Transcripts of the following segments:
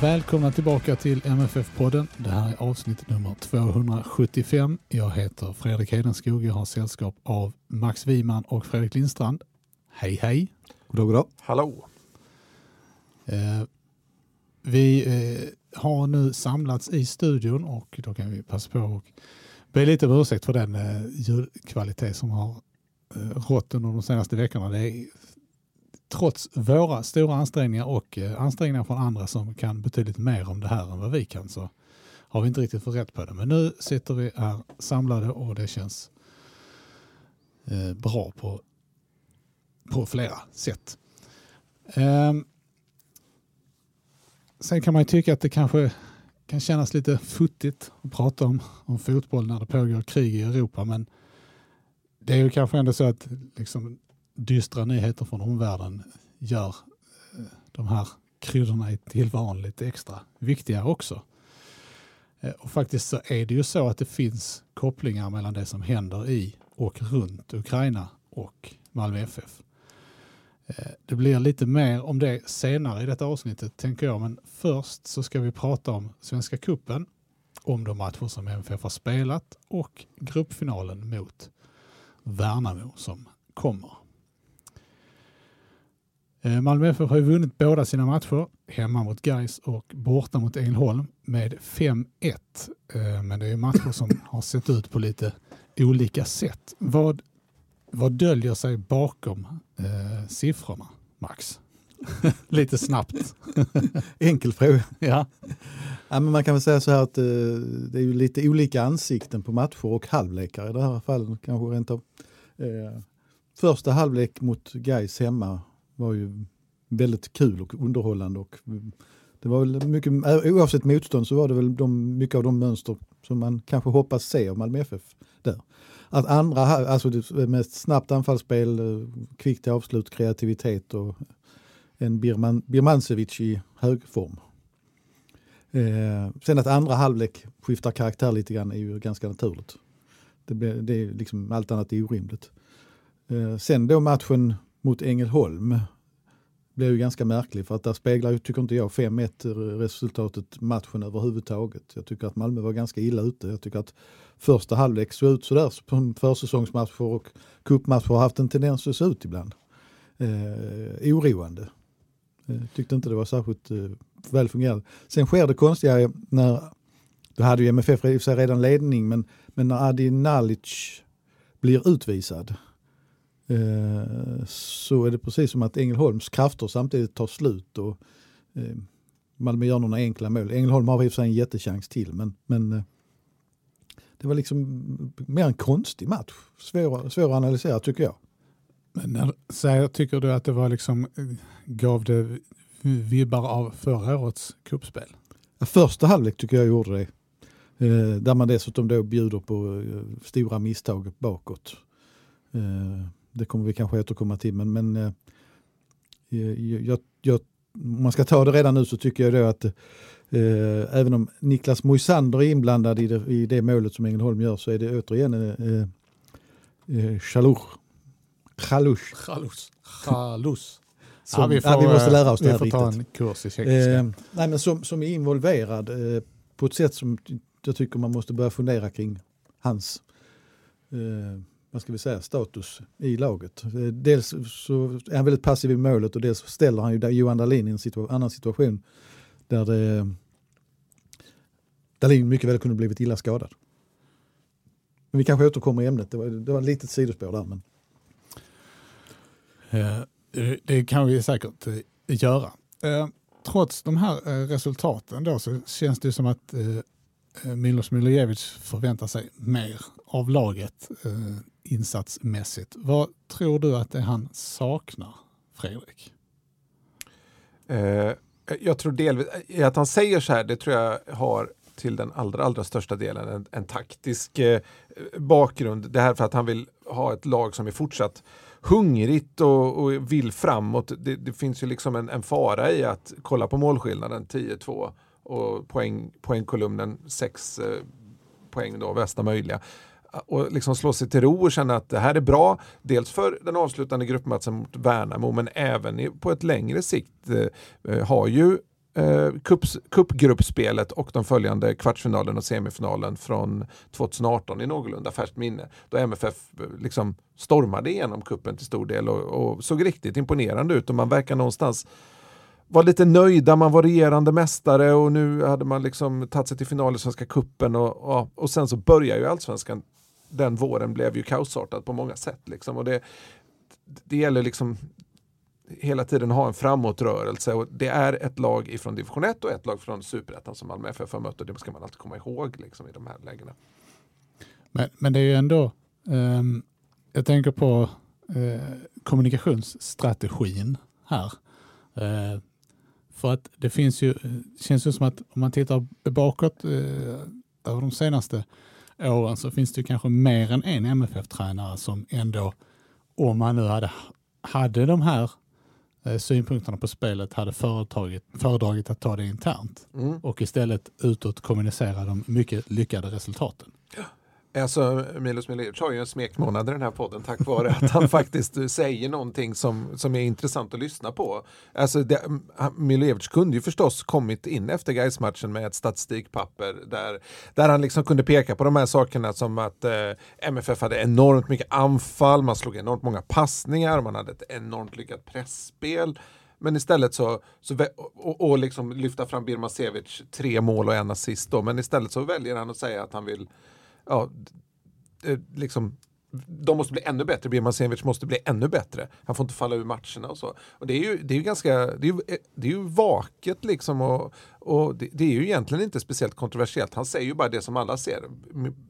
Välkomna tillbaka till MFF-podden. Det här är avsnitt nummer 275. Jag heter Fredrik Hedenskog. Jag har sällskap av Max Wiman och Fredrik Lindstrand. Hej hej! Goddag, goddag. Hallå! Eh, vi eh, har nu samlats i studion och då kan vi passa på och be lite om ursäkt för den eh, ljudkvalitet som har eh, rått under de senaste veckorna. Det är trots våra stora ansträngningar och eh, ansträngningar från andra som kan betydligt mer om det här än vad vi kan så har vi inte riktigt fått rätt på det. Men nu sitter vi här samlade och det känns eh, bra på, på flera sätt. Ehm, sen kan man ju tycka att det kanske kan kännas lite futtigt att prata om, om fotboll när det pågår krig i Europa men det är ju kanske ändå så att liksom, dystra nyheter från omvärlden gör eh, de här kryddorna i tillvaron lite extra viktiga också. Eh, och faktiskt så är det ju så att det finns kopplingar mellan det som händer i och runt Ukraina och Malmö FF. Eh, det blir lite mer om det senare i detta avsnittet tänker jag, men först så ska vi prata om Svenska Kuppen, om de matcher som MFF har spelat och gruppfinalen mot Värnamo som kommer. Eh, Malmö FF har ju vunnit båda sina matcher, hemma mot Gais och borta mot Ängelholm med 5-1. Eh, men det är matcher som har sett ut på lite olika sätt. Vad, vad döljer sig bakom eh, siffrorna, Max? lite snabbt. Enkel fråga. Ja. Ja, men man kan väl säga så här att eh, det är ju lite olika ansikten på matcher och halvlekar i det här fallet kanske rent av. Eh, första halvlek mot Gais hemma var ju väldigt kul och underhållande. Och mm, det var väl mycket, eh, oavsett motstånd så var det väl de, mycket av de mönster som man kanske hoppas se av Malmö FF där. Att andra, alltså med snabbt anfallsspel, eh, kvickt avslut, kreativitet och en Birman, Birmancevic i hög form. Eh, sen att andra halvlek skiftar karaktär lite grann är ju ganska naturligt. Det, det är liksom, allt annat är orimligt. Eh, sen då matchen mot Ängelholm blev ju ganska märklig för att där speglar, tycker inte jag, 5-1 resultatet matchen överhuvudtaget. Jag tycker att Malmö var ganska illa ute. Jag tycker att första halvlek såg ut sådär som försäsongsmatcher och cupmatcher har haft en tendens att se ut ibland. Eh, oroande. Eh, tyckte inte det var särskilt eh, väl fungerande. Sen sker det konstiga när, då hade ju MFF i sig redan ledning, men, men när Adi Nalic blir utvisad Eh, så är det precis som att Ängelholms krafter samtidigt tar slut och eh, Malmö gör några enkla mål. Ängelholm har i och för sig en jättechans till men, men eh, det var liksom mer en konstig match. Svår, svår att analysera tycker jag. Men när, så tycker du att det var liksom, gav det vibbar av förra årets kuppspel? Första halvlek tycker jag gjorde det. där man dessutom då bjuder på stora misstag bakåt det kommer vi kanske återkomma till. Men, men eh, jag, jag, om man ska ta det redan nu så tycker jag då att eh, även om Niklas Moisander är inblandad i det, i det målet som Ängelholm gör så är det återigen eh, eh, Chalouch. Chalouch. Chalouch. Chalouch. Som, ja, vi, får, ja, vi måste lära oss det här riktigt. ta en kurs i tjeckiska. Eh, nej, men som, som är involverad eh, på ett sätt som jag tycker man måste börja fundera kring hans eh, vad ska vi säga, status i laget. Eh, dels så är han väldigt passiv i målet och dels ställer han ju Johan Dahlin i en situa annan situation där det, Dahlin mycket väl kunde blivit illa skadad. Men vi kanske återkommer i ämnet, det var, det var ett litet sidospår där. Men... Det kan vi säkert eh, göra. Eh, trots de här resultaten då så känns det som att Milos Milojevic förväntar sig mer av laget insatsmässigt. Vad tror du att det han saknar, Fredrik? Eh, jag tror delvis, eh, att han säger så här, det tror jag har till den allra, allra största delen en, en taktisk eh, bakgrund. Det här för att han vill ha ett lag som är fortsatt hungrigt och, och vill framåt. Det, det, finns ju liksom en, en, fara i att kolla på målskillnaden 10-2 och poäng, poängkolumnen 6 eh, poäng då, bästa möjliga och liksom slå sig till ro och känna att det här är bra. Dels för den avslutande gruppmatchen mot Värnamo men även på ett längre sikt eh, eh har ju eh, cupgruppspelet och de följande kvartsfinalen och semifinalen från 2018 i någorlunda färskt minne. Då MFF eh, liksom stormade igenom kuppen till stor del och, och, såg riktigt imponerande ut och man verkar någonstans var lite nöjda, man var regerande mästare och nu hade man liksom tagit sig till final i Svenska kuppen och, och, och sen så börjar ju allsvenskan den våren blev ju kaosartad på många sätt. Liksom. Och det, det gäller liksom hela tiden ha en framåtrörelse och det är ett lag ifrån division 1 och ett lag från superettan som Malmö FF har mött och det ska man alltid komma ihåg liksom, i de här lägena. Men, men det är ju ändå, eh, jag tänker på eh, kommunikationsstrategin här. Eh, för att det finns ju, eh, känns ju som att om man tittar bakåt eh, över de senaste åren så finns det kanske mer än en MFF-tränare som ändå, om man nu hade, hade de här eh, synpunkterna på spelet hade föredragit att ta det internt mm. och istället utåt kommunicera de mycket lyckade resultaten. Alltså, Milos Milojevic har ju en smekmånad i den här podden tack vare att han faktiskt säger någonting som, som är intressant att lyssna på. Alltså, det, Milojevic kunde ju förstås kommit in efter Gais-matchen med ett statistikpapper där, där han liksom kunde peka på de här sakerna som att eh, MFF hade enormt mycket anfall, man slog enormt många passningar, man hade ett enormt lyckat pressspel. Men istället så, så och, och liksom lyfta fram Birmancevic tre mål och en assist då, men istället så väljer han att säga att han vill ja, eh, liksom, de måste bli ännu bättre, Birmancevic måste bli ännu bättre. Han får inte falla ur matcherna och så. Och det är ju, det är ju ganska, det är ju, eh, det är ju vaket liksom och, och det, det, är ju egentligen inte speciellt kontroversiellt. Han säger ju bara det som alla ser.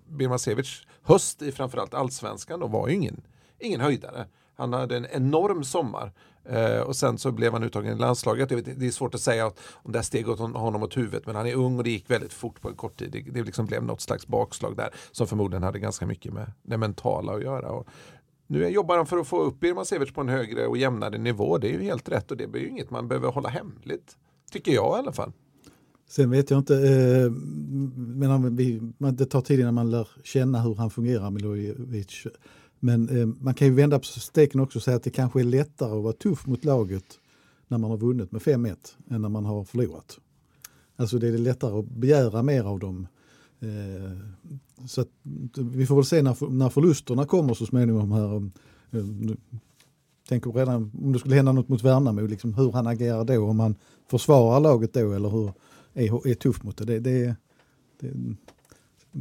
Birmancevic höst i framförallt allsvenskan då var ju ingen, ingen höjdare. Han hade en enorm sommar. Eh, och sen så blev han uttagen i landslaget. Vet, det är svårt att säga om det här steg åt honom åt huvudet men han är ung och det gick väldigt fort på en kort tid. Det, det liksom blev något slags bakslag där som förmodligen hade ganska mycket med det mentala att göra. Och nu jobbar han för att få upp Birmancevic på en högre och jämnare nivå. Det är ju helt rätt och det är ju inget man behöver hålla hemligt. Tycker jag i alla fall. Sen vet jag inte, eh, men det tar tid innan man lär känna hur han fungerar, Milojevic. Men eh, man kan ju vända på steken också och säga att det kanske är lättare att vara tuff mot laget när man har vunnit med 5-1 än när man har förlorat. Alltså det är lättare att begära mer av dem. Eh, så att, vi får väl se när, när förlusterna kommer så småningom här. Eh, tänker redan om det skulle hända något mot Värnamo, liksom hur han agerar då, om han försvarar laget då eller hur är, är tuff mot det. det, det, det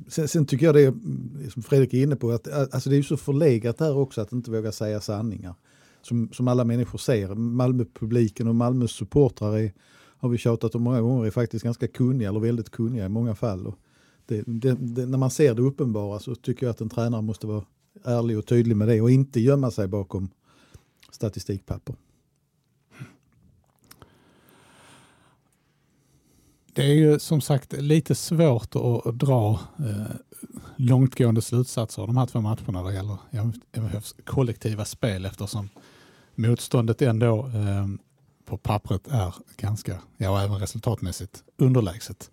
Sen, sen, tycker jag det mm, som Fredrik är inne på, att alltså det är så förlegat här också att inte våga säga sanningar. Som, som alla människor ser. Malmöpubliken och Malmös supportrar är, har vi tjatat om många gånger, är faktiskt ganska kunniga eller väldigt kunniga i många fall. Och det, det, det, när man ser det uppenbara så tycker jag att en tränare måste vara ärlig och tydlig med det och inte gömma sig bakom statistikpapper. Det är ju som sagt lite svårt att dra eh, långtgående slutsatser av de här två matcherna vad gäller MFFs kollektiva spel eftersom motståndet ändå eh, på pappret är ganska, ja även resultatmässigt, underlägset.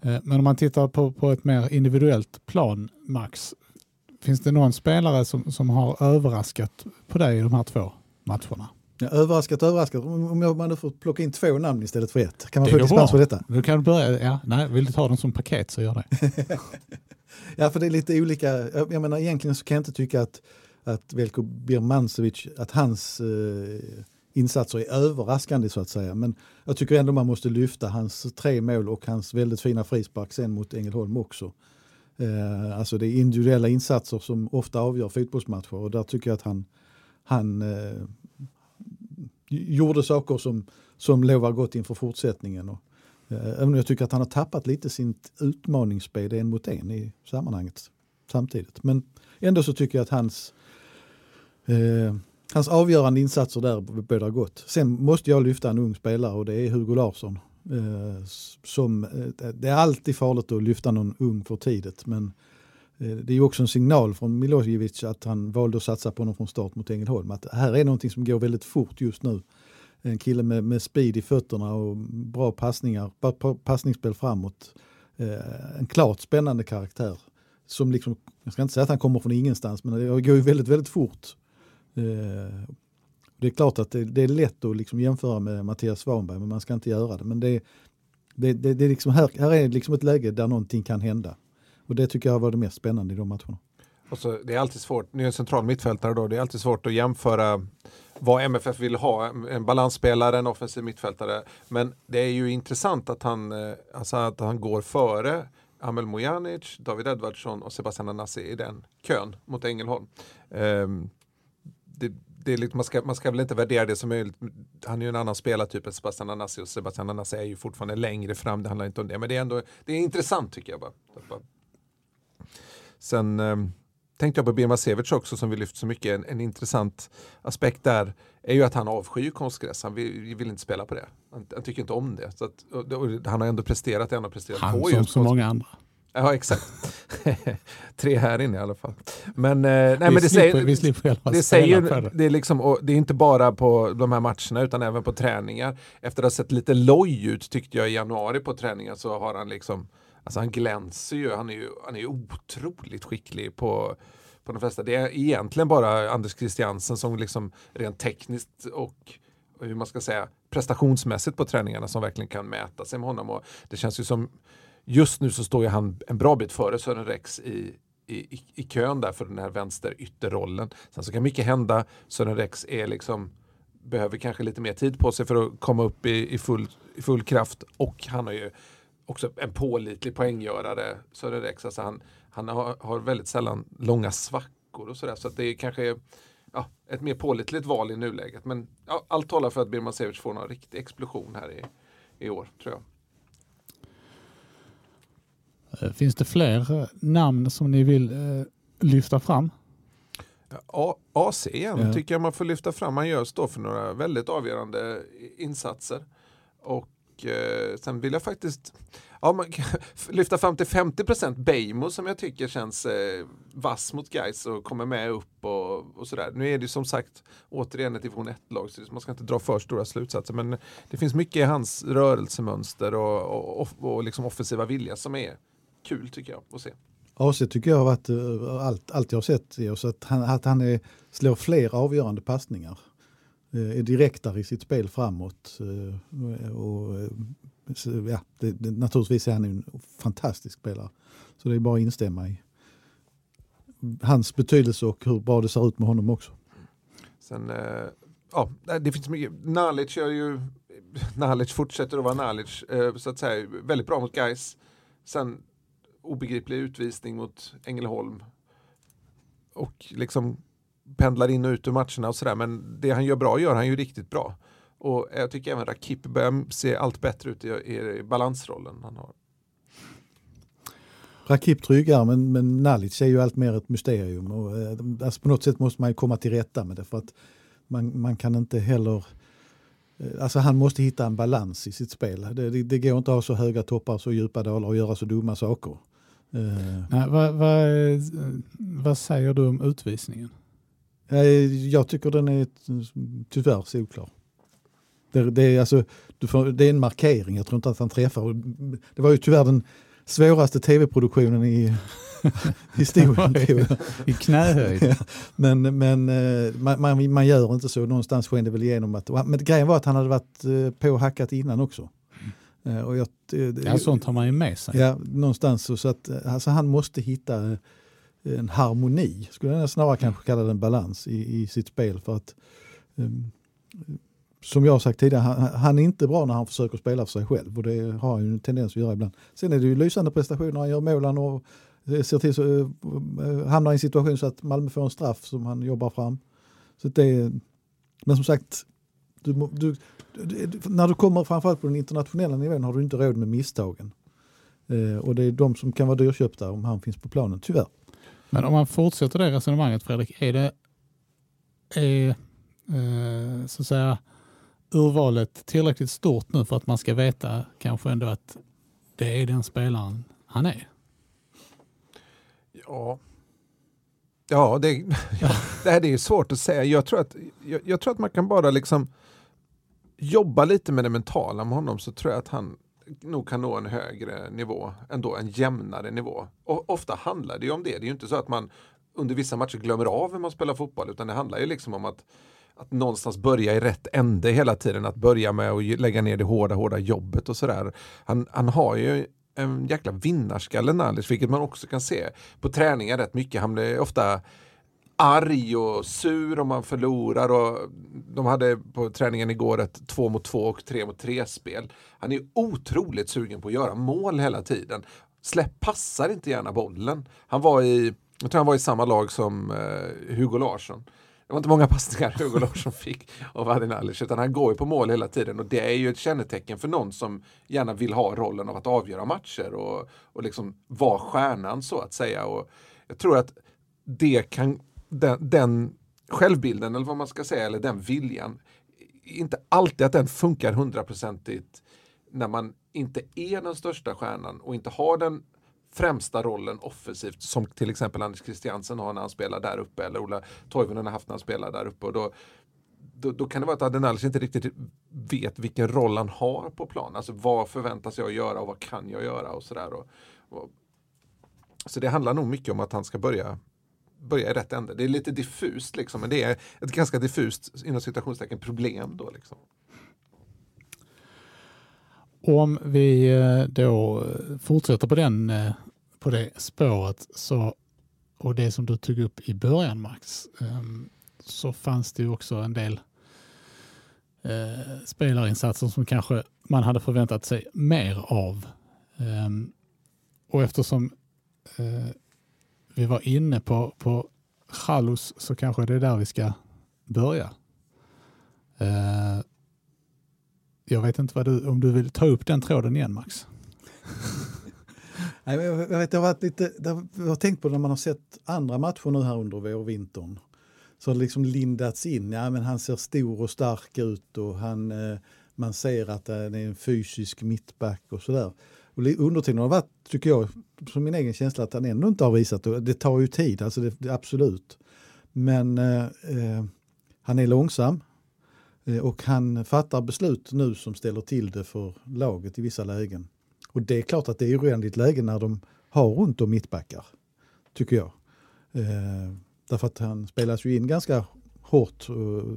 Eh, men om man tittar på, på ett mer individuellt plan, Max, finns det någon spelare som, som har överraskat på dig i de här två matcherna? Ja, överraskat, överraskat. Om jag hade fått plocka in två namn istället för ett. Kan man det få dispens för detta? Du kan börja, ja, nej, vill du ta dem som paket så gör det. ja, för det är lite olika. Jag menar egentligen så kan jag inte tycka att, att Velko Birmancevic, att hans eh, insatser är överraskande så att säga. Men jag tycker ändå man måste lyfta hans tre mål och hans väldigt fina frispark sen mot Ängelholm också. Eh, alltså det är individuella insatser som ofta avgör fotbollsmatcher och där tycker jag att han, han eh, gjorde saker som, som lovar gott inför fortsättningen. Och, eh, även om jag tycker att han har tappat lite sitt utmaningsspel en mot en i sammanhanget samtidigt. Men ändå så tycker jag att hans, eh, hans avgörande insatser där bådar gott. Sen måste jag lyfta en ung spelare och det är Hugo Larsson. Eh, som, eh, det är alltid farligt att lyfta någon ung för tidigt men eh, Eh, det är ju också en signal från Milosevic att han valde att satsa på honom från start mot Ängelholm. Att här är någonting som går väldigt fort just nu. En kille med, med speed i fötterna och bra passningar, passningsspel framåt. Eh, en klart spännande karaktär. Som liksom, jag ska inte säga att han kommer från ingenstans men det går ju väldigt, väldigt fort. Eh, det är klart att det, det är lätt att liksom jämföra med Mattias Svanberg men man ska inte göra det. Men det, det, det, det är liksom här, här är liksom ett läge där någonting kan hända. Och det tycker jag var det mest spännande i de matcherna. Och så, det är alltid svårt, nu är en central mittfältare då, det är alltid svårt att jämföra vad MFF vill ha, en balansspelare, en offensiv mittfältare. Men det är ju intressant att han, eh, alltså att han går före Amel Mojanic, David Edvardsson och Sebastian Anassi i den kön mot Ängelholm. Um, det, det är lite, man, ska, man ska väl inte värdera det som möjligt. Han är ju en annan spelartyp än Sebastian Anassi och Sebastian Anassi är ju fortfarande längre fram. Det handlar inte om det. Men det är ändå det är intressant tycker jag. bara. Sen eh, tänkte jag på Birma Sevic också som vi lyft så mycket. En, en, intressant aspekt där är ju att han avskyr konstgräs. Han vill, vill inte spela på det. Han, han tycker inte om det. Så att, och, och, han har ändå presterat det han har presterat han på. Han som så många andra. Ja, exakt. Tre här inne i alla fall. Men, eh, nej, men det säger, vi slipper det, säger, det. det, är liksom, det är inte bara på de här matcherna utan även på träningar. Efter att ha sett lite loj ut tyckte jag i januari på träningar så har han liksom, alltså han glänser ju, han är ju, han är ju otroligt skicklig på på de flesta. Det är egentligen bara Anders Christiansen som liksom rent tekniskt och hur man ska säga prestationsmässigt på träningarna som verkligen kan mäta sig med honom. Och det känns ju som Just nu så står ju han en bra bit före Sören Rex i, i, i kön där för den här vänster ytterrollen. Sen så kan mycket hända. Sören Rex är liksom behöver kanske lite mer tid på sig för att komma upp i, i, full, i full kraft och han har ju också en pålitlig poänggörare, Sören Rex. Alltså han, han har, har väldigt sällan långa svackor och sådär så att det är kanske ja, ett mer pålitligt val i nuläget. Men ja, allt talar för att Birman Sevic får någon riktig explosion här i, i år tror jag. Eh, finns det fler eh, namn som ni vill eh, lyfta fram? Ja, AC ja. tycker jag man får lyfta fram. Han gör står för några väldigt avgörande insatser. Och eh, sen vill jag faktiskt ja, man kan lyfta fram till 50% Beijmo som jag tycker känns eh, vass mot guys och kommer med upp och, och sådär. Nu är det som sagt återigen ett division 1-lag så man ska inte dra för stora slutsatser men det finns mycket i hans rörelsemönster och, och, och, och liksom offensiva vilja som är kul tycker jag att se. AC tycker jag har varit eh, allt, allt jag har sett i oss, att han, att han är, slår fler avgörande passningar. Eh, är direktare i sitt spel framåt. Eh, och, eh, ja, det, det, naturligtvis är han en fantastisk spelare. Så det är bara att instämma i hans betydelse och hur bra det ser ut med honom också. Sen, ja, det finns mycket. Nalic gör ju Nalic fortsätter att vara Nalic, så att säga, väldigt bra mot guys. Sen obegriplig utvisning mot Ängelholm. Och liksom pendlar in och ut ur matcherna och sådär. Men det han gör bra gör han ju riktigt bra. Och jag tycker även Rakip börjar se allt bättre ut i, i, i balansrollen han har. Rakip tryggar men, men Nalic är ju allt mer ett mysterium. Och, eh, alltså på något sätt måste man ju komma till rätta med det för att man, man kan inte heller eh, Alltså han måste hitta en balans i sitt spel. Det, det, det går inte att ha så höga toppar, så djupa dalar och göra så dumma saker. Uh, Nej, vad, vad, vad säger du om utvisningen? Jag tycker den är tyvärr solklar. Det, det, är alltså, får, det är en markering, jag tror inte att han träffar. Det var ju tyvärr den svåraste tv-produktionen i historien. I knähöjd. men men eh, man, man, man, gör inte så, någonstans sken det väl igenom. Att, men grejen var att han hade varit eh, på och hackat innan också. Eh, och jag, det, ja, sånt har man ju med sig. Ja, någonstans så, att eh, alltså, han måste hitta eh, en harmoni, skulle jag snarare kanske kalla det en balans i, i sitt spel. för att um, som jag har sagt tidigare, han, han, är inte bra när han försöker spela för sig själv och det har han ju en tendens att göra ibland. Sen är det ju lysande prestationer, han gör målen och ser till så uh, hamnar i en situation så att Malmö får en straff som han jobbar fram. Så det, men som sagt, Du, du, du, när du kommer framförallt på den internationella nivån har du inte råd med misstagen. Eh, och det är de som kan vara dyrköpta om han finns på planen, tyvärr. Men om man fortsätter det resonemanget Fredrik, är det är, eh, så att säga, urvalet tillräckligt stort nu för att man ska veta kanske ändå att det är den spelaren han är? Ja, ja, det, ja det här är ju svårt att säga. Jag tror, att, jag, jag, tror att man kan bara liksom jobba lite med det mentala med honom så tror jag att han nog kan nå en högre nivå, ändå en jämnare nivå. Och ofta handlar det ju om det. Det är ju inte så att man under vissa matcher glömmer av hur man spelar fotboll utan det handlar ju liksom om att att någonstans börja i rätt ände hela tiden. Att börja med att lägga ner det hårda, hårda jobbet och sådär. Han, han har ju en jäkla vinnarskalle Nalic, vilket man också kan se på träningar rätt mycket. Han blir ofta arg och sur om man förlorar. Och de hade på träningen igår ett två mot två och tre mot tre spel. Han är otroligt sugen på att göra mål hela tiden. Släpp passar inte gärna bollen. Han var i, jag tror han var i samma lag som eh, Hugo Larsson. Det var inte många passningar Hugo Larsson fick av Adin Alic, utan han går ju på mål hela tiden och det är ju ett kännetecken för någon som gärna vill ha rollen av att avgöra matcher och, och liksom vara stjärnan så att säga. Och jag tror att det kan, den, den självbilden eller vad man ska säga, eller den viljan, inte alltid att den funkar hundraprocentigt när man inte är den största stjärnan och inte har den främsta rollen offensivt som till exempel Anders Christiansen har när han spelar där uppe eller Ola Toivonen har haft när han spelar där uppe. Och då, då, då kan det vara att Adenalic inte riktigt vet vilken roll han har på plan. Alltså vad förväntas jag göra och vad kan jag göra och sådär. Och, och, så det handlar nog mycket om att han ska börja börja i rätt ände. Det är lite diffust liksom, men det är ett ganska diffust inom citationstecken problem då. Liksom. Om vi eh, då fortsätter på, den, eh, på det spåret så, och det som du tog upp i början Max, ehm, så fanns det ju också en del eh, spelarinsatser som kanske man hade förväntat sig mer av. Ehm, och eftersom vi var inne på, på Chalus så kanske det är där vi ska börja. Eh, jag vet inte vad du, om du vill ta upp den tråden igen Max? Nej, jag, vet, jag, har varit lite, jag har tänkt på när man har sett andra matcher nu här under vårvintern. Så har det liksom lindats in, ja men han ser stor och stark ut och han, eh, man ser att han är en fysisk mittback och sådär. Undertiden har varit, tycker jag, som min egen känsla att han ändå inte har visat det. Det tar ju tid, alltså det, det absolut. Men eh, eh, han är långsam, Eh, och han fattar beslut nu som ställer till det för laget i vissa lägen. Och det är klart att det är oändligt läge när de har runt om mittbackar, tycker jag. Eh, därför att han spelas ju in ganska hårt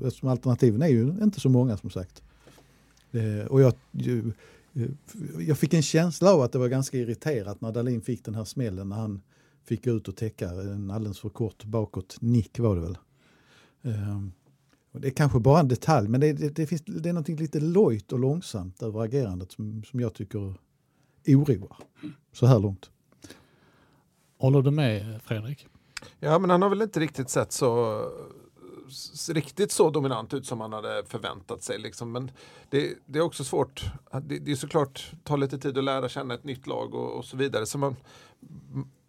eftersom alternativen är ju inte så många som sagt. Eh, och jag, jag fick en känsla av att det var ganska irriterat när Dalin fick den här smällen när han fick gå ut och täcka en alldeles för kort bakåt nick var det väl. Eh, det är kanske bara en detalj, men det, det, det, finns, det är något lite lojt och långsamt över agerandet som, som jag tycker oroar så här långt. Håller du med Fredrik? Ja, men han har väl inte riktigt sett så riktigt så dominant ut som man hade förväntat sig. Liksom. Men det, det, är också svårt. Det, det är såklart tar lite tid att lära känna ett nytt lag och, och så vidare. Så man,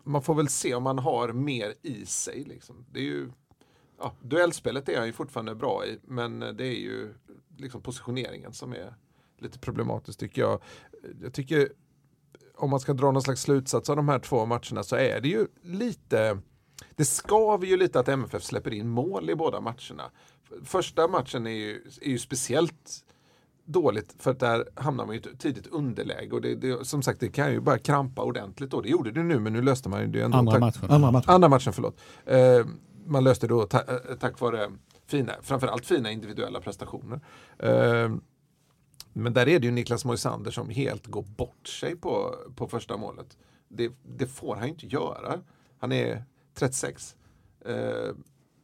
man får väl se om man har mer i sig. Liksom. Det är ju ja, duellspelet är han ju fortfarande bra i, men det är ju liksom positioneringen som är lite problematiskt tycker jag. Jag tycker om man ska dra någon slags slutsats av de här två matcherna så är det ju lite det skaver ju lite att MFF släpper in mål i båda matcherna. Första matchen är ju, är ju speciellt dåligt för att där hamnar man ju ett tidigt underläge och det, det, som sagt det kan ju bara krampa ordentligt då. Det gjorde det nu men nu löste man ju det ändå. Andra matchen. Andra matchen. Andra matchen förlåt. Eh, man löste det då ta eh, tack vare fina, framförallt fina individuella prestationer. Uh, men där är det ju Niklas Moisander som helt går bort sig på, på första målet. Det, det får han ju inte göra. Han är 36. Eh,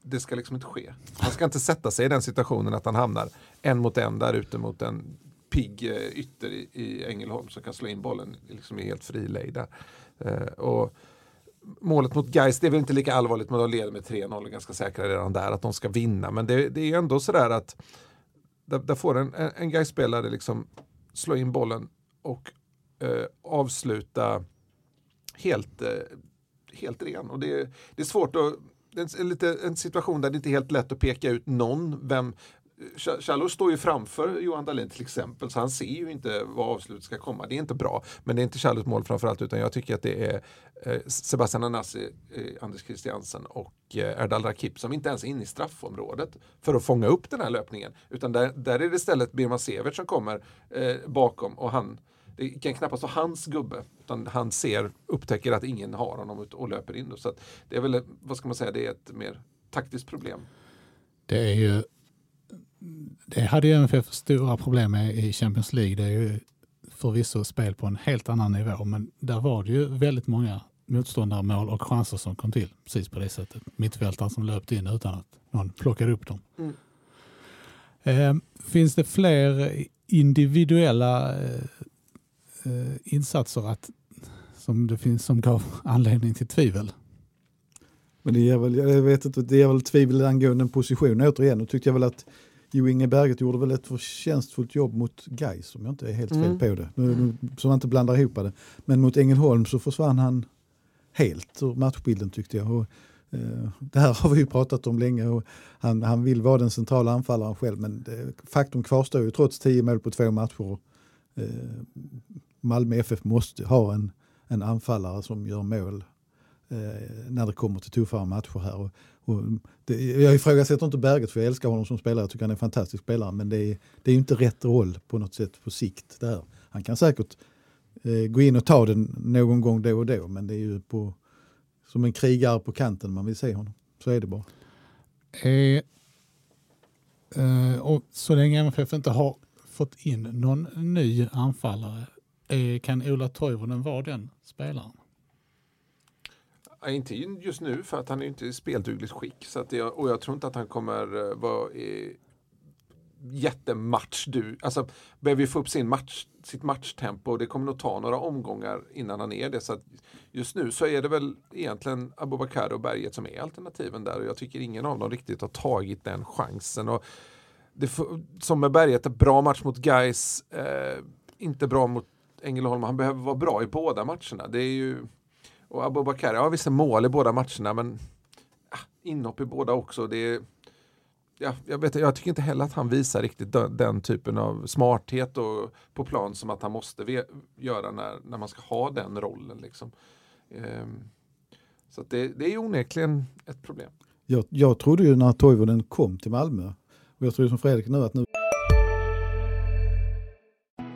det ska liksom inte ske. Han ska inte sätta sig i den situationen att han hamnar en mot en där ute mot en pigg eh, ytter i, i Ängelholm som kan slå in bollen liksom i helt fri lejd eh, och målet mot Gais det är väl inte lika allvarligt, men de leder med 3-0 och ganska säkra redan där att de ska vinna. Men det, det är ändå sådär att där, där får en, en, en Gais-spelare liksom slå in bollen och eh, avsluta helt, eh, helt ren. Och det, det är svårt att det är en, lite, en situation där det inte är helt lätt att peka ut någon, vem, Challo står ju framför Johan Dahlin till exempel, så han ser ju inte var avslutet ska komma. Det är inte bra. Men det är inte Challos mål framförallt, utan jag tycker att det är eh, Sebastian Anassi, eh, Anders Christiansen och eh, Erdal Rakip som inte ens är inne i straffområdet för att fånga upp den här löpningen. Utan där, där är det istället Birman Severt som kommer eh, bakom och han det kan knappast vara hans gubbe, utan han ser, upptäcker att ingen har honom och löper in. Så det är väl, vad ska man säga, det är ett mer taktiskt problem. Det är ju det hade ju MFF stora problem med i Champions League. Det är ju förvisso spel på en helt annan nivå, men där var det ju väldigt många motståndarmål och chanser som kom till precis på det sättet. Mittfältare som löpte in utan att någon plockade upp dem. Mm. Eh, finns det fler individuella eh, insatser att, som det finns som gav anledning till tvivel? Men det ger väl, jag vet inte, det ger väl tvivel angående en position återigen. Och tyckte jag väl att Jo Inge Berget gjorde väl ett förtjänstfullt jobb mot Gais om jag inte är helt fel mm. på det. Nu, så man inte blandar ihop det. Men mot Ängelholm så försvann han helt ur matchbilden tyckte jag. Och, eh, det här har vi ju pratat om länge och han, han vill vara den centrala anfallaren själv men det, faktum kvarstår ju trots tio mål på två matcher. Eh, Malmö FF måste ha en, en anfallare som gör mål eh, när det kommer till tuffare matcher här. Och, och det, jag ifrågasätter inte Berget för jag älskar honom som spelare, jag tycker han är en fantastisk spelare men det är, det är inte rätt roll på något sätt på sikt. Där. Han kan säkert eh, gå in och ta den någon gång då och då men det är ju på, som en krigare på kanten man vill se honom. Så är det bara. Eh, eh, och så länge MFF inte har fått in någon ny anfallare, Eh, kan Ola Toivonen vara den spelaren? inte just nu för att han är inte i speldugligt skick. Så att jag, och jag tror inte att han kommer eh, vara i jättematch du. Alltså behöver ju få upp sin match, sitt matchtempo och det kommer nog ta några omgångar innan han är det. Så att just nu så är det väl egentligen Abubakar och Berget som är alternativen där och jag tycker ingen av dem riktigt har tagit den chansen. Och det, som med Berget, bra match mot Guys, eh, inte bra mot Ängelholm. Han behöver vara bra i båda matcherna. Det är ju och Abubakar, ja vissa mål i båda matcherna men ja, inhopp i båda också. Det är, ja, jag, vet, jag tycker inte heller att han visar riktigt den, den typen av smarthet och, på plan som att han måste göra när, när man ska ha den rollen. Liksom. Ehm, så det, det är onekligen ett problem. Jag, jag trodde ju när Toivonen kom till Malmö, och jag tror som Fredrik nu att nu...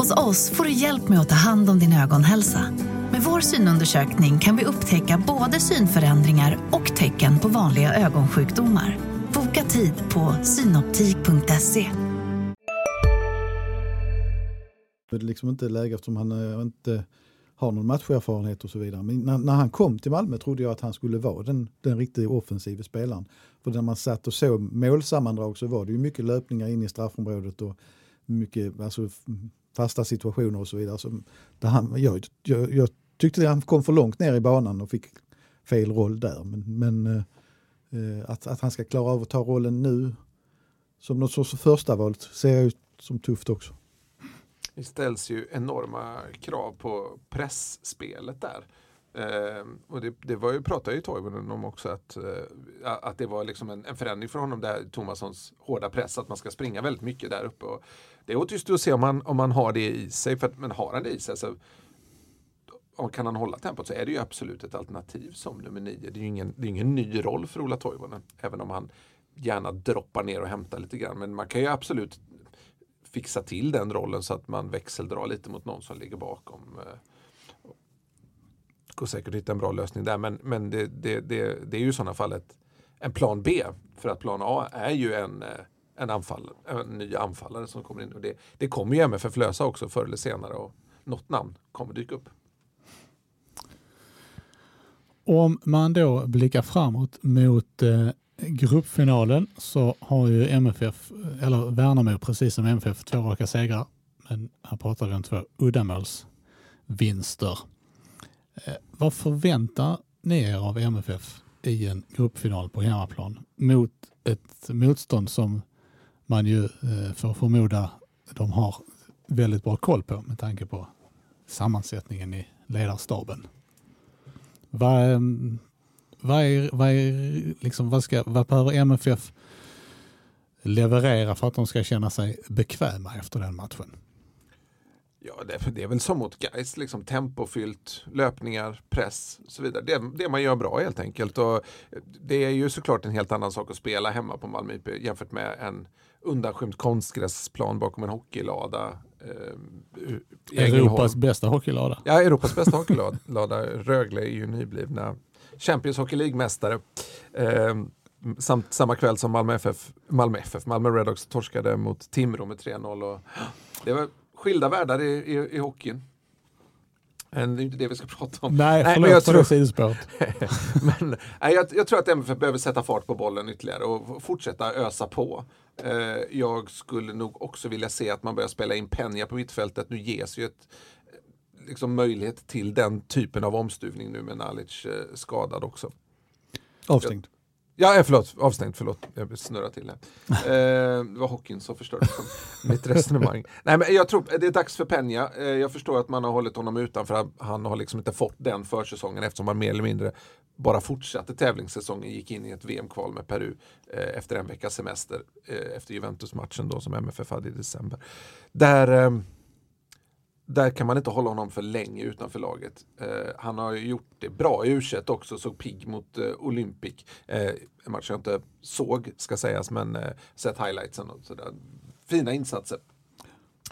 Hos oss får du hjälp med att ta hand om din ögonhälsa. Med vår synundersökning kan vi upptäcka både synförändringar och tecken på vanliga ögonsjukdomar. Boka tid på synoptik.se. Det är liksom inte läge eftersom han eh, inte har någon matcherfarenhet och så vidare. Men när, när, han kom till Malmö trodde jag att han skulle vara den, den riktigt offensiva spelaren. För när man satt och såg målsammandrag så var det ju mycket löpningar in i straffområdet och mycket alltså, fasta situationer och så vidare. Så där han, jag, jag, jag tyckte att han kom för långt ner i banan och fick fel roll där. Men, men eh, att, att han ska klara av att ta rollen nu som något sorts första val ser ut som tufft också. Det ställs ju enorma krav på pressspelet där. Eh, och det, det, var ju, pratade ju Toivonen om också att, eh, att det var liksom en, en förändring för honom där Tomassons hårda press, att man ska springa väldigt mycket där uppe. Och det återstår att se om han om han har det i sig, för att, men har han det i sig så och kan han hålla tempot så är det ju absolut ett alternativ som nummer nio. Det är ju ingen, det är ingen ny roll för Ola Toivonen, även om han gärna droppar ner och hämtar lite grann. Men man kan ju absolut fixa till den rollen så att man växeldrar lite mot någon som ligger bakom. Eh, går säkert att hitta en bra lösning där, men, men det, det, det, det är ju i sådana fall ett, en plan B. För att plan A är ju en, eh, en, anfall, en ny anfallare som kommer in. Och det, det kommer ju MFF lösa också förr eller senare och något namn kommer dyka upp. Om man då blickar framåt mot eh, gruppfinalen så har ju MFF, eller Värnamo precis som MFF, två raka segrar. Men här pratar vi om två uddamålsvinster. Eh, vad förväntar ni er av MFF i en gruppfinal på hemmaplan mot ett motstånd som man ju eh, får förmoda de har väldigt bra koll på med tanke på sammansättningen i ledarstaben. Vad, ehm, vad, är, vad, är, liksom, vad, ska, vad behöver MFF leverera för att de ska känna sig bekväma efter den matchen? Ja, det, det är väl som mot Gais, liksom tempofyllt, löpningar, press och så vidare. Det, det man gör bra helt enkelt. Och det är ju såklart en helt annan sak att spela hemma på Malmö IP jämfört med en undanskymd konstgräsplan bakom en hockeylada. Eh, Europas bästa hockeylada. Ja, Europas bästa hockeylada. Rögle är ju nyblivna Champions Hockey League-mästare. Eh, samt samma kväll som Malmö FF, Malmö FF, Malmö Redhawks torskade mot Timrå med 3-0. det var skilda världar i, i, i hockeyn. Men det är inte det vi ska prata om. Nej, nej men jag tror, men, nej, jag, jag, tror att MFF behöver sätta fart på bollen ytterligare och fortsätta ösa på. Eh, jag skulle nog också vilja se att man börjar spela in Penja på mittfältet. Nu ges ju ett eh, liksom, möjlighet till den typen av omstuvning nu med Nalic eh, skadad också. Avstängd. Ja, eh, förlåt, avstängt, förlåt. Jag snurrar till här. Eh, det var hockeyn som förstörde mitt resonemang. Nej, men jag tror det är dags för Penja. Eh, jag förstår att man har hållit honom utanför. Han har liksom inte fått den försäsongen eftersom han mer eller mindre bara fortsatte tävlingssäsongen, gick in i ett VM-kval med Peru eh, efter en veckas semester eh, efter Juventus-matchen då som MFF hade i december. Där eh, där kan man inte hålla honom för länge utanför laget. Eh, han har gjort det bra i u också, såg pigg mot eh, Olympic. Eh, en match jag inte såg, ska sägas, men eh, sett highlightsen och sådär. Fina insatser.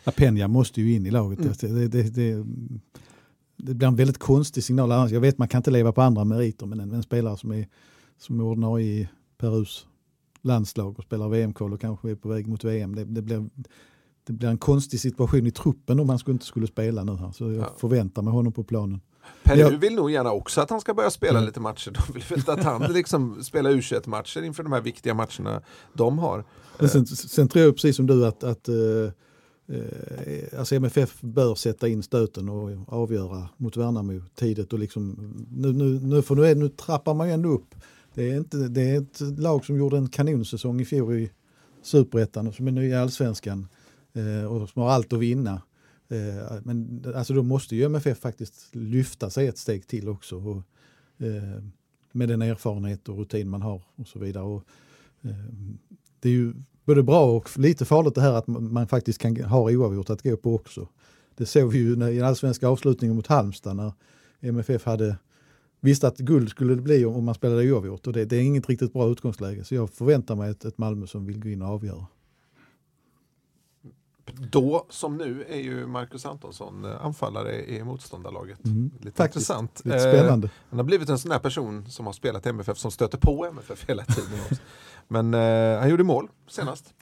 Apenja måste ju in i laget. Mm. Det, det, det, det, blir en väldigt konstig signal. Jag vet man kan inte leva på andra meriter, men en, en spelare som är, som är ordinarie i Perus landslag och spelar VM-kval och kanske är på väg mot VM. Det, det blir det blir en konstig situation i truppen om han inte skulle spela nu här. Så jag ja. förväntar mig honom på planen. Peru jag... vill nog gärna också att han ska börja spela mm. lite matcher. De vill väl att han liksom spelar u matcher inför de här viktiga matcherna de har. Men sen, sen tror jag precis som du att, att uh, uh, alltså MFF bör sätta in stöten och avgöra mot Värnamo tidigt. Och liksom, nu, nu, nu, för nu, är, nu trappar man ju ändå upp. Det är, inte, det är ett lag som gjorde en kanonsäsong i fjol i Superettan och som är ny i Allsvenskan. Eh, och som har allt att vinna. Eh, men alltså då måste ju MFF faktiskt lyfta sig ett steg till också. Och, eh, med den erfarenhet och rutin man har och så vidare. Och, eh, det är ju både bra och lite farligt det här att man faktiskt kan ha oavgjort att gå på också. Det såg vi ju i den allsvenska avslutningen mot Halmstad när MFF hade visste att guld skulle det bli om man spelade oavgjort och det, det är inget riktigt bra utgångsläge. Så jag förväntar mig ett, ett Malmö som vill gå in och avgöra. Då som nu är ju Marcus Antonsson eh, anfallare i motståndarlaget. Mm. Lite Faktiskt. intressant. Lite spännande. Eh, han har blivit en sån här person som har spelat MFF som stöter på MFF hela tiden. Men eh, han gjorde mål senast.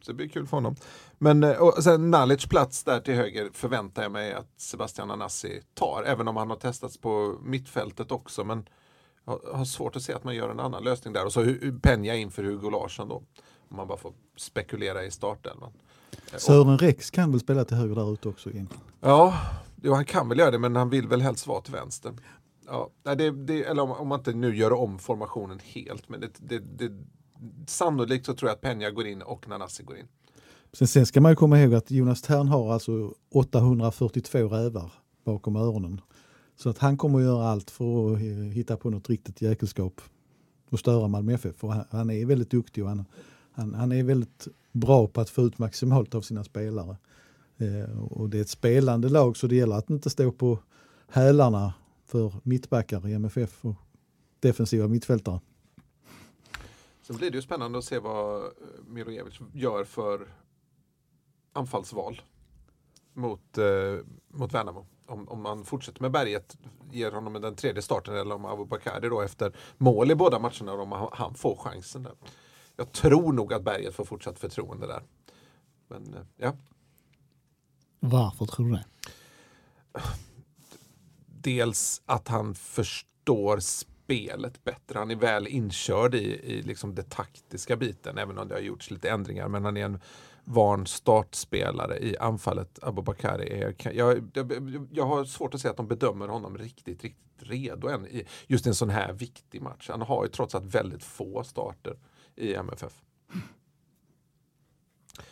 Så det blir kul för honom. Men eh, och sen Nalic plats där till höger förväntar jag mig att Sebastian Anassi tar. Även om han har testats på mittfältet också. Men jag har svårt att se att man gör en annan lösning där. Och så Penja inför Hugo Larsson då. Om man bara får spekulera i startelvan. Sören Rex kan väl spela till höger där ute också egentligen? Ja, jo, han kan väl göra det men han vill väl helst vara till vänster. Ja, det, det, eller om, om, man inte nu gör om formationen helt men det, det, sannolikt så tror jag att Penja går in och Nanasi går in. Sen, sen ska man ju komma ihåg att Jonas Tern har alltså 842 rävar bakom öronen. Så att han kommer att göra allt för att hitta på något riktigt jäkelskap och störa Malmö FF. För han, han är väldigt duktig och han, han, han, är väldigt bra på att få ut maximalt av sina spelare. Eh, och det är ett spelande lag så det gäller att inte stå på hälarna för mittbackar i MFF och defensiva mittfältare. Sen blir det ju spännande att se vad eh, Milojevic gör för anfallsval mot, eh, mot Värnamo. Om, om man fortsätter med Berget, ger honom den tredje starten eller om Abubakari då efter mål i båda matcherna, om han får chansen. Där jag tror nog att Berget får fortsatt förtroende där. Men eh, ja. Varför tror du det? Dels att han förstår spelet bättre. Han är väl inkörd i, i liksom det taktiska biten, även om det har gjorts lite ändringar. Men han är en van startspelare i anfallet, Abubakari. Är, jag, jag, jag har svårt att säga att de bedömer honom riktigt, riktigt redo än i just en sån här viktig match. Han har ju trots allt väldigt få starter i MFF.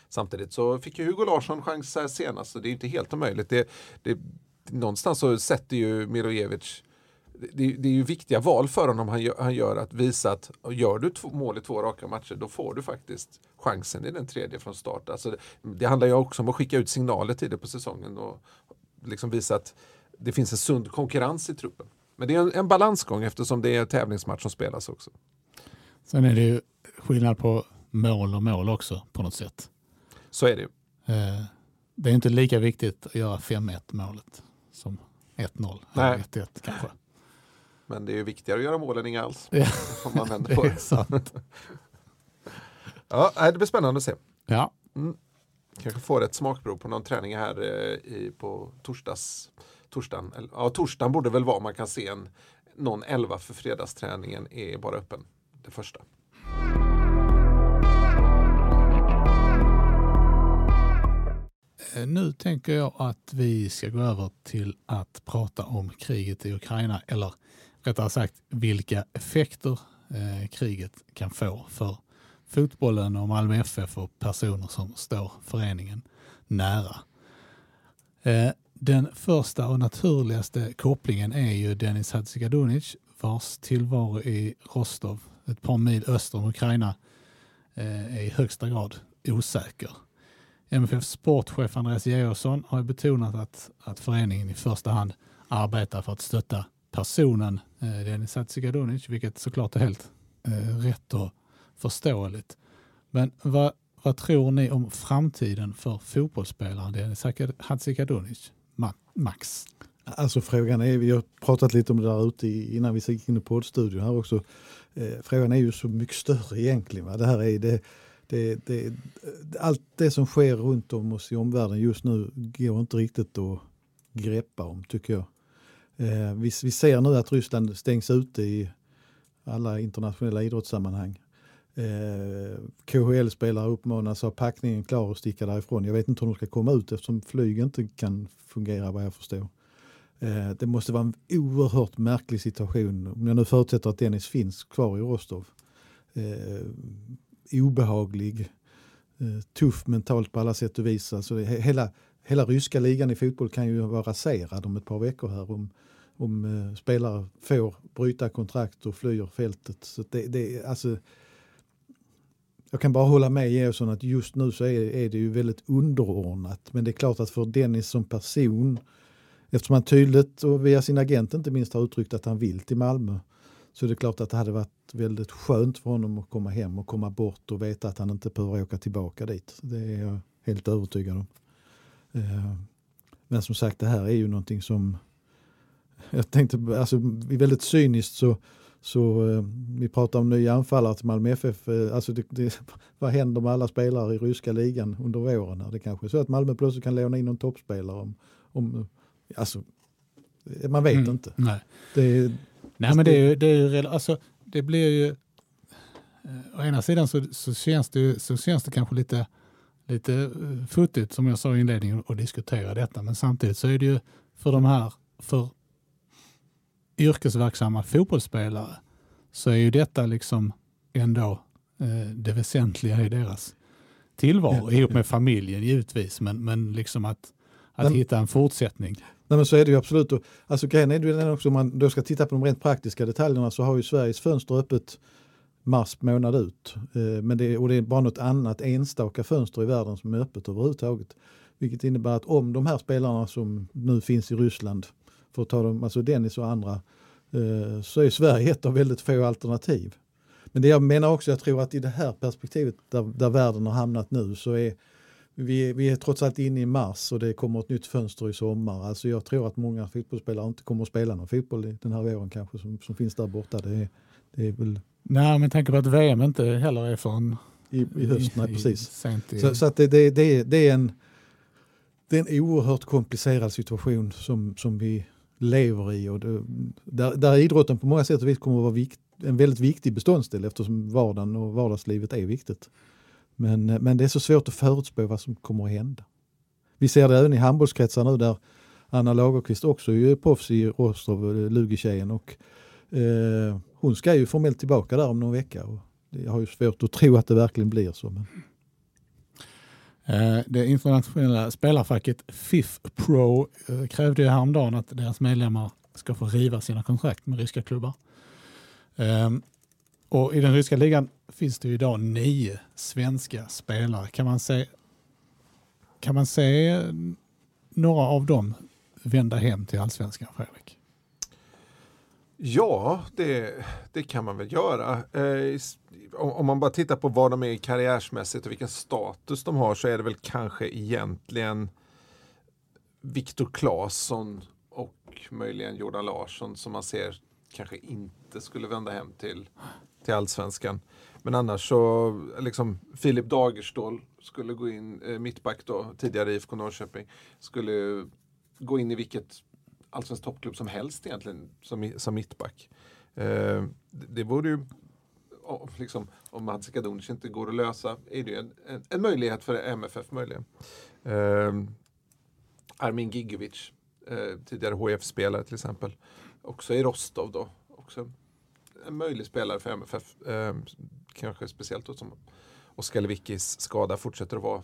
Samtidigt så fick ju Hugo Larsson chans här senast, så det är inte helt omöjligt. Det, det, någonstans så sätter ju Mirojevic det, det, är ju viktiga val för honom han gör, han gör att visa att gör du två, mål i två raka matcher då får du faktiskt chansen i den tredje från start. Alltså det, det handlar ju också om att skicka ut signaler tidigt på säsongen och liksom visa att det finns en sund konkurrens i truppen. Men det är en, en balansgång eftersom det är en tävlingsmatch som spelas också. Sen är det ju skillnad på mål och mål också på något sätt. Så är det ju. Eh, det är inte lika viktigt att göra 5-1 målet som 1-0 eller 1-1 kanske. Men det är ju viktigare att göra mål än inga alls. Ja. Om man vänder på det. sant. ja, det blir spännande att se. Ja. Mm. Kanske får ett smakprov på någon träning här eh, i, på torsdags. Torsdagen, ja, torsdagen borde väl vara man kan se en, någon elva för fredagsträningen är bara öppen. Det första. Eh, nu tänker jag att vi ska gå över till att prata om kriget i Ukraina, eller rättare sagt vilka effekter eh, kriget kan få för fotbollen och Malmö FF och personer som står föreningen nära. Eh, den första och naturligaste kopplingen är ju Denis Hadzikadunic vars tillvaro i Rostov, ett par mil öster om Ukraina, eh, är i högsta grad osäker. MFF sportchef Andreas Georgsson har betonat att, att föreningen i första hand arbetar för att stötta personen eh, Denis Hatzikadunic, vilket såklart är helt eh, rätt och förståeligt. Men vad, vad tror ni om framtiden för fotbollsspelaren Denis Hadzikadunic? Max? Alltså frågan är, vi har pratat lite om det där ute innan vi gick in i poddstudion här också. Eh, frågan är ju så mycket större egentligen. Va? Det här är det, det, det, allt det som sker runt om oss i omvärlden just nu går inte riktigt att greppa om tycker jag. Eh, vi, vi ser nu att Ryssland stängs ute i alla internationella idrottssammanhang. Eh, KHL-spelare uppmanas ha packningen klar och sticka därifrån. Jag vet inte hur de ska komma ut eftersom flyg inte kan fungera vad jag förstår. Eh, det måste vara en oerhört märklig situation om jag nu förutsätter att Dennis finns kvar i Rostov. Eh, obehaglig, eh, tuff mentalt på alla sätt och vis. Alltså hela, hela ryska ligan i fotboll kan ju vara raserad om ett par veckor här om, om eh, spelare får bryta kontrakt och flyr fältet. Så det, det, alltså, jag kan bara hålla med Georgsson att just nu så är, är, det ju väldigt underordnat. Men det är klart att för Dennis som person, eftersom han tydligt och via sin agent inte minst har uttryckt att han vill till Malmö, så det är klart att det hade varit väldigt skönt för honom att komma hem och komma bort och veta att han inte behöver åka tillbaka dit. Det är jag helt övertygad om. Eh, men som sagt, det här är ju någonting som jag tänkte, alltså väldigt cyniskt så, så eh, vi pratar om nya anfallare till Malmö FF. Eh, alltså det, det, vad händer med alla spelare i ryska ligan under våren? Det kanske är så att Malmö plötsligt kan låna in någon toppspelare. Om, om, alltså, man vet mm, inte. Nej. Det, Nej men det är ju, det, är ju, alltså, det blir ju, eh, å ena sidan så, så, känns det, så känns det kanske lite, lite eh, futtigt som jag sa i inledningen att diskutera detta. Men samtidigt så är det ju för de här, för yrkesverksamma fotbollsspelare så är ju detta liksom ändå eh, det väsentliga i deras tillvaro, ja. ihop med familjen givetvis, men, men liksom att, att men, hitta en fortsättning. Nej men så är det ju absolut. Alltså grejen är ju den också om man då ska titta på de rent praktiska detaljerna så har ju Sveriges fönster öppet mars månad ut. Eh, men det, och det är bara något annat enstaka fönster i världen som är öppet överhuvudtaget. Vilket innebär att om de här spelarna som nu finns i Ryssland, för att ta dem, alltså Dennis och andra, eh, så är Sverige ett av väldigt få alternativ. Men det jag menar också, jag tror att i det här perspektivet där, där världen har hamnat nu så är vi, vi är trots allt inne i mars och det kommer ett nytt fönster i sommar. Alltså jag tror att många fotbollsspelare inte kommer att spela någon fotboll den här våren kanske som, som finns där borta. Det är, det är väl... Nej, men tänk på att VM inte heller är förrän i, i höst. Nej, precis. I, så, så att det, det, det, det, är en, det är en oerhört komplicerad situation som, som vi lever i och det, där, där idrotten på många sätt och vis kommer att vara vikt, en väldigt viktig beståndsdel eftersom vardagen och vardagslivet är viktigt. Men, eh, men det är så svårt att förutspå vad som kommer att hända. Vi ser det även i handbollskretsar nu där Anna Lagerqvist också är proffs i Rostov, eh, Lugi-tjejen. Och, eh, hon ska ju formellt tillbaka där om någon vecka. Och jag har ju svårt att tro att det verkligen blir så. Men... Eh, det internationella spelarfacket FIF Pro krävde ju häromdagen att deras medlemmar ska få riva sina kontrakt med ryska klubbar. Ehm, och I den ryska ligan finns det idag nio svenska spelare. Kan man se, kan man se eh, några av dem vända hem till allsvenskan, Fredrik? Ja, det, det kan man väl göra. Eh, om man bara tittar på vad de är karriärsmässigt och vilken status de har så är det väl kanske egentligen Viktor Claesson och möjligen Jordan Larsson som man ser kanske inte skulle vända hem till, till allsvenskan. Men annars så, liksom Filip Dagerstål skulle gå in, eh, mittback då, tidigare IFK Norrköping, skulle gå in i vilket allsvensk toppklubb som helst egentligen som, som mittback. Eh, det vore ju, liksom, om Mats Kadunic inte går att lösa, är det en, en, en möjlighet för MFF möjligen. Eh, Armin Gigovic, eh, tidigare HF-spelare till exempel, också i Rostov då. Också en möjlig spelare för MFF, eh, kanske speciellt då som Oskar Lewickis skada fortsätter att vara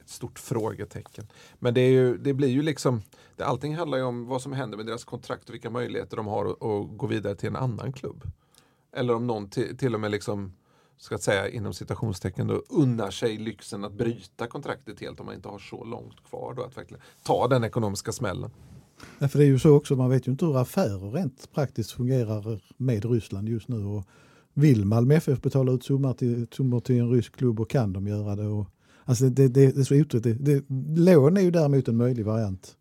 ett stort frågetecken. Men det, är ju, det blir ju liksom, det, allting handlar ju om vad som händer med deras kontrakt och vilka möjligheter de har att, att gå vidare till en annan klubb. Eller om någon till, till och med liksom, ska säga inom citationstecken då, unnar sig lyxen att bryta kontraktet helt om man inte har så långt kvar då att verkligen ta den ekonomiska smällen. Ja, för det är ju så också, man vet ju inte hur affärer rent praktiskt fungerar med Ryssland just nu. Och vill Malmö FF betala ut summor till, summor till en rysk klubb och kan de göra det? Och, alltså det, det, det är så otroligt. lån är ju däremot en möjlig variant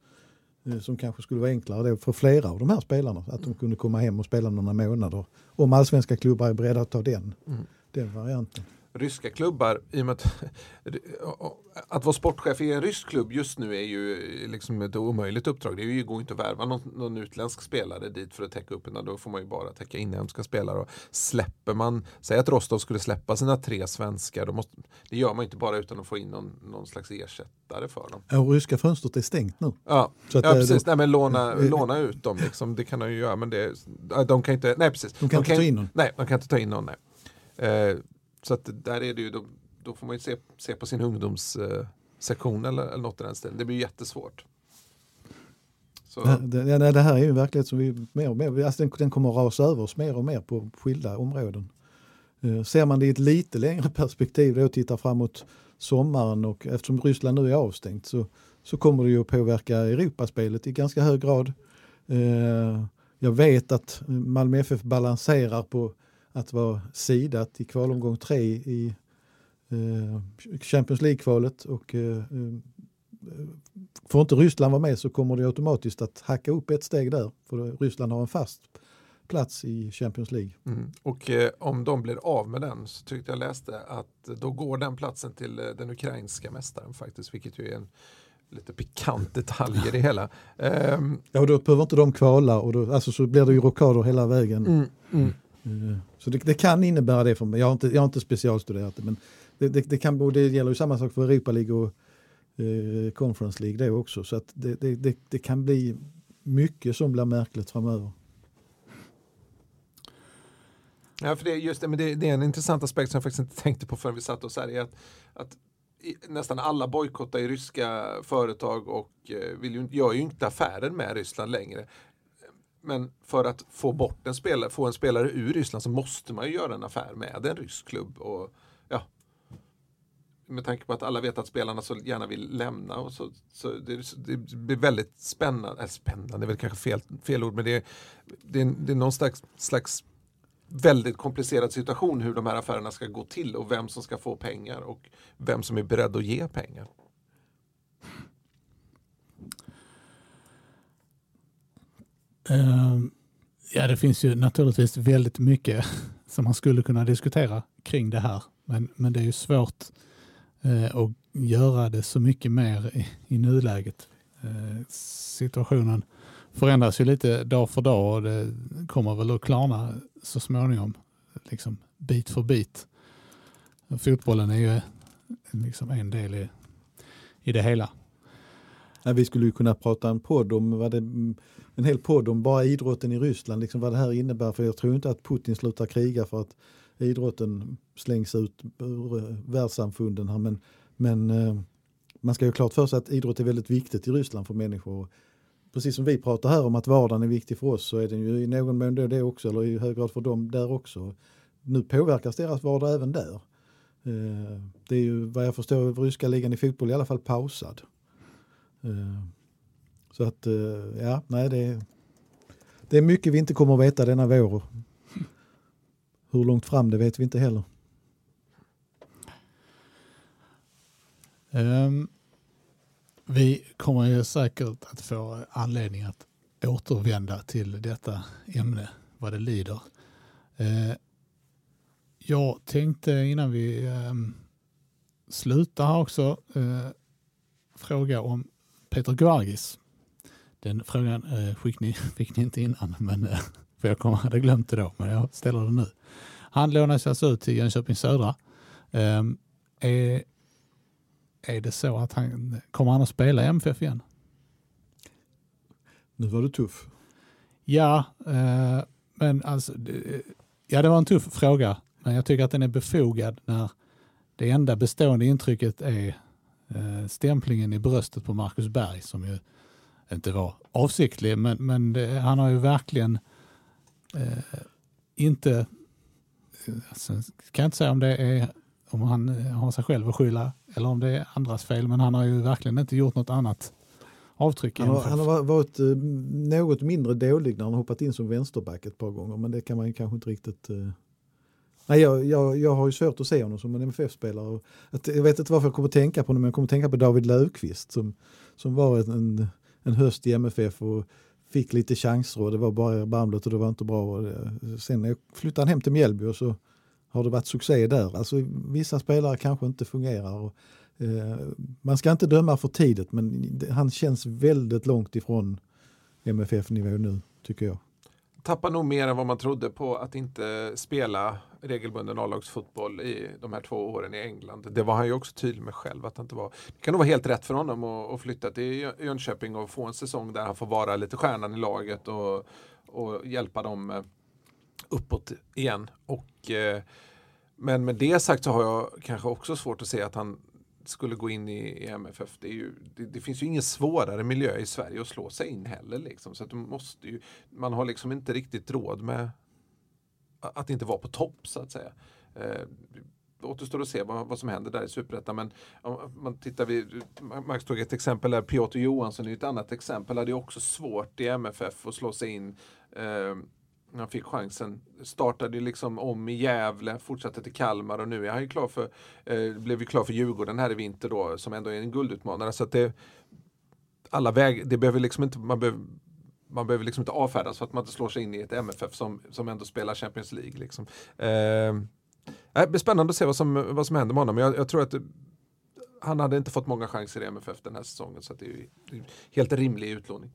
eh, som kanske skulle vara enklare för flera av de här spelarna. Att de kunde komma hem och spela några månader. Om allsvenska klubbar är beredda att ta den, mm. den varianten ryska klubbar, i och att, att vara sportchef i en rysk klubb just nu är ju liksom ett omöjligt uppdrag. Det går inte att värva någon, någon utländsk spelare dit för att täcka upp, utan då får man ju bara täcka inhemska spelare. Och släpper man, säg att Rostov skulle släppa sina tre svenskar, då måste, det gör man inte bara utan att få in någon, någon slags ersättare för dem. Ja, ryska fönstret är stängt nu. Ja, ja eh, precis. Nej, men låna, äh, låna ut dem, liksom, det kan de ju göra, men det, de kan inte, nej precis. De kan de inte ta in någon. Nej, de kan inte ta in någon. Nej. Eh, så att där är det ju, då, då får man ju se, se på sin ungdomssektion eh, eller, eller något i den stilen. Det blir jättesvårt. Så. Det, det, det, här är ju en verklighet som vi mer och mer, alltså den, den kommer att rasa över oss mer och mer på skilda områden. Eh, ser man det i ett lite längre perspektiv och tittar framåt sommaren och eftersom Ryssland nu är avstängt så, så kommer det ju att påverka Europaspelet i ganska hög grad. Eh, jag vet att Malmö FF balanserar på att vara sidat i kvalomgång tre i eh, Champions League-kvalet. Och, eh, eh, får inte Ryssland vara med så kommer det automatiskt att hacka upp ett steg där. För Ryssland har en fast plats i Champions League. Mm. Och eh, om de blir av med den så tyckte jag läste att då går den platsen till den ukrainska mästaren faktiskt, vilket ju är en lite pikant detalj i det hela. Um, ja, och då behöver inte de kvala och då, alltså, så blir det ju rockader hela vägen. Mm, mm. Eh, så det, det, kan innebära det för mig. Jag har inte, jag har inte specialstuderat det men det, det, det, kan, det gäller ju samma sak för Europa League och eh, Conference League det också. Så att det, det, det, kan bli mycket som blir märkligt framöver. Ja, för det, just det, men det, det, är en intressant aspekt som jag faktiskt inte tänkte på förrän vi satt oss här. Är att, att nästan alla bojkottar i ryska företag och eh, vill ju, gör ju inte affärer med Ryssland längre. Men för att få bort en spelare, få en spelare ur Ryssland så måste man ju göra en affär med en rysk klubb. Och, ja, med tanke på att alla vet att spelarna så gärna vill lämna. Och så, så det, det blir väldigt spännande, eller spännande är väl kanske fel, fel ord, men det, det, det är någon slags, slags väldigt komplicerad situation hur de här affärerna ska gå till och vem som ska få pengar och vem som är beredd att ge pengar. Ehm, ja, det finns ju naturligtvis väldigt mycket som man skulle kunna diskutera kring det här. Men, men det är ju svårt uh, att göra det så mycket mer i, i nuläget. Uh, situationen förändras ju lite dag för dag och det kommer väl att klarna så småningom, liksom bit för bit. Fotbollen är ju liksom en del i, i det hela. Ja, vi skulle ju kunna prata en podd om vad det, en hel podd om bara idrotten i Ryssland, liksom vad det här innebär. För jag tror inte att Putin slutar kriga för att idrotten slängs ut ur eh, världssamfunden här. Men, men eh, man ska ju klart för sig att idrott är väldigt viktigt i Ryssland för människor. Precis som vi pratar här om att vardagen är viktig för oss så är den ju i någon mån det också, eller i hög grad för dem där också. Nu påverkas deras vardag även där. Eh, det är ju vad jag förstår ryska ligan i fotboll i alla fall pausad. Eh, så att eh, ja, nej det är, det är mycket vi inte kommer att veta denna vår. Hur långt fram det vet vi inte heller. Um, vi kommer ju säkert att få anledning att återvända till detta ämne vad det lider. Uh, jag tänkte innan vi um, slutar här också uh, fråga om Peter Gvargis. Den frågan uh, fick, ni, fick ni inte innan, men, uh, för jag hade glömt det då, men jag ställer den nu. Han lånas alltså ut till Jönköping Södra. Um, är, är det så att han kommer han att spela i MFF igen? Nu var du tuff. Ja, uh, men alltså, ja, det var en tuff fråga, men jag tycker att den är befogad när det enda bestående intrycket är uh, stämplingen i bröstet på Marcus Berg som ju inte var avsiktlig, men, men det, han har ju verkligen uh, inte Sen kan jag inte säga om det är om han har sig själv att skylla eller om det är andras fel, men han har ju verkligen inte gjort något annat avtryck. Han har, han har varit eh, något mindre dålig när han hoppat in som vänsterback ett par gånger, men det kan man ju kanske inte riktigt... Nej, jag, jag, jag har ju svårt att se honom som en MFF-spelare. Jag vet inte varför jag kommer att tänka på honom, men jag kommer att tänka på David Löfqvist som, som var en, en höst i MFF och fick lite chanser och det var bara erbarmligt och det var inte bra. Eh, sen flyttade han hem till Mjällby och så har det varit succé där. Alltså, vissa spelare kanske inte fungerar. Och, eh, man ska inte döma för tidigt men han känns väldigt långt ifrån MFF-nivå nu tycker jag. Tappar nog mer än vad man trodde på att inte spela regelbunden A-lagsfotboll i de här två åren i England. Det var han ju också tydlig med själv att han inte var. Det kan nog vara helt rätt för honom att, att flytta till Jönköping och få en säsong där han får vara lite stjärnan i laget och, och hjälpa dem eh, uppåt igen. Och, eh, men med det sagt så har jag kanske också svårt att se att han skulle gå in i, i MFF. Det, ju, det, det, finns ju ingen svårare miljö i Sverige att slå sig in heller. Liksom. Så att du måste ju, man har liksom inte riktigt råd med att inte vara på topp så att säga. Eh, återstår att se vad, vad som händer där i Superettan. Men om man tittar vid, Max tog ett exempel där, Piotr Johansson är ett annat exempel. Hade ju också svårt i MFF att slå sig in. Eh, han fick chansen. Startade liksom om i Gävle, fortsatte till Kalmar och nu är han ju klar för, eh, blev ju klar för Djurgården här i vinter då, som ändå är en guldutmanare. Så att det, alla väg, det behöver liksom inte, man behöver, man behöver liksom inte avfärdas för att man inte slår sig in i ett MFF som, som ändå spelar Champions League. Liksom. Eh, det blir spännande att se vad som, vad som händer med honom. Jag, jag tror att det, han hade inte fått många chanser i MFF den här säsongen så det är, det är helt rimlig utlåning.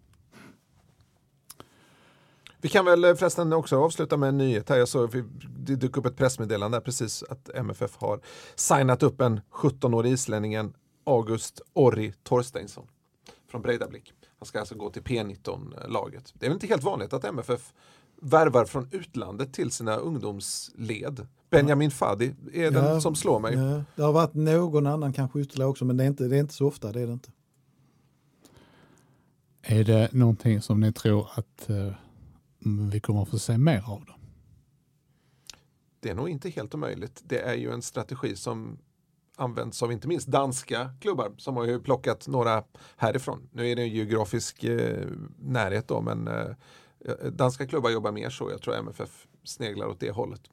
Vi kan väl förresten också avsluta med en nyhet här. Jag såg det dök upp ett pressmeddelande precis att MFF har signat upp en 17-årig islänningen August Orri Torsteinsson från Breidablick. Han ska alltså gå till P19-laget. Det är väl inte helt vanligt att MFF värvar från utlandet till sina ungdomsled. Benjamin Fadi är den ja, som slår mig. Ja. Det har varit någon annan kanske ytterligare också men det är, inte, det är inte så ofta. Det är, det inte. är det någonting som ni tror att uh, vi kommer att få se mer av det? Det är nog inte helt omöjligt. Det är ju en strategi som används av inte minst danska klubbar som har ju plockat några härifrån. Nu är det en geografisk eh, närhet då men eh, danska klubbar jobbar mer så. Jag tror MFF sneglar åt det hållet.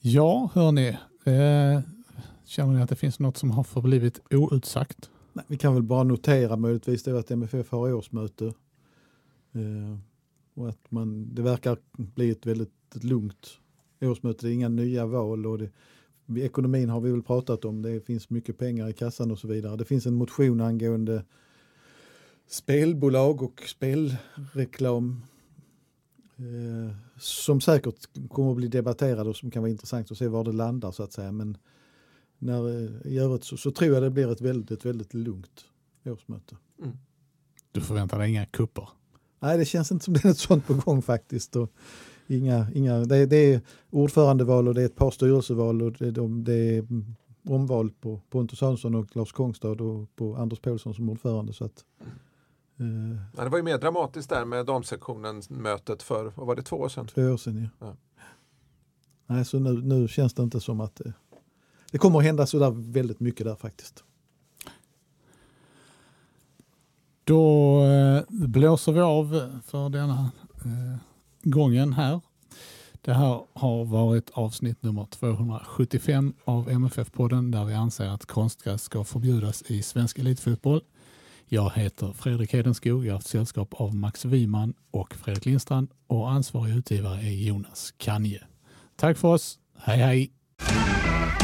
Ja, hörni. Eh, känner ni att det finns något som har förblivit outsagt? Nej, vi kan väl bara notera möjligtvis det att MFF har årsmöte. Eh, och att man, det verkar bli ett väldigt lugnt årsmöte. Det är inga nya val och det, ekonomin har vi väl pratat om. Det finns mycket pengar i kassan och så vidare. Det finns en motion angående spelbolag och spelreklam eh, som säkert kommer att bli debatterad och som kan vara intressant att se var det landar så att säga. Men när, eh, i övrigt så, så tror jag det blir ett väldigt, väldigt lugnt årsmöte. Mm. Du förväntar dig inga kupper? Nej, det känns inte som det är något sånt på gång faktiskt. Och inga, inga, det, det är ordförandeval och det är ett par styrelseval och det, de, det är omval på Pontus Hansson och Lars Kongstad och på Anders Paulsson som ordförande. Så att, eh, Ja, det var ju mer dramatiskt där med damsektionen mötet för, vad var det, två år sedan? två år sedan. Ja. Ja. Nej, så nu, nu känns det inte som att det, det kommer att hända sådär väldigt mycket där faktiskt. Då eh, blåser vi av för denna eh, gången här. Det här har varit avsnitt nummer 275 av MFF-podden där vi anser att konstgräs ska förbjudas i svensk elitfotboll. Jag heter Fredrik Hedenskog. Jag har haft sällskap av Max Wiman och Fredrik Lindstrand och ansvarig utgivare är Jonas Kanje. Tack för oss. Hej hej!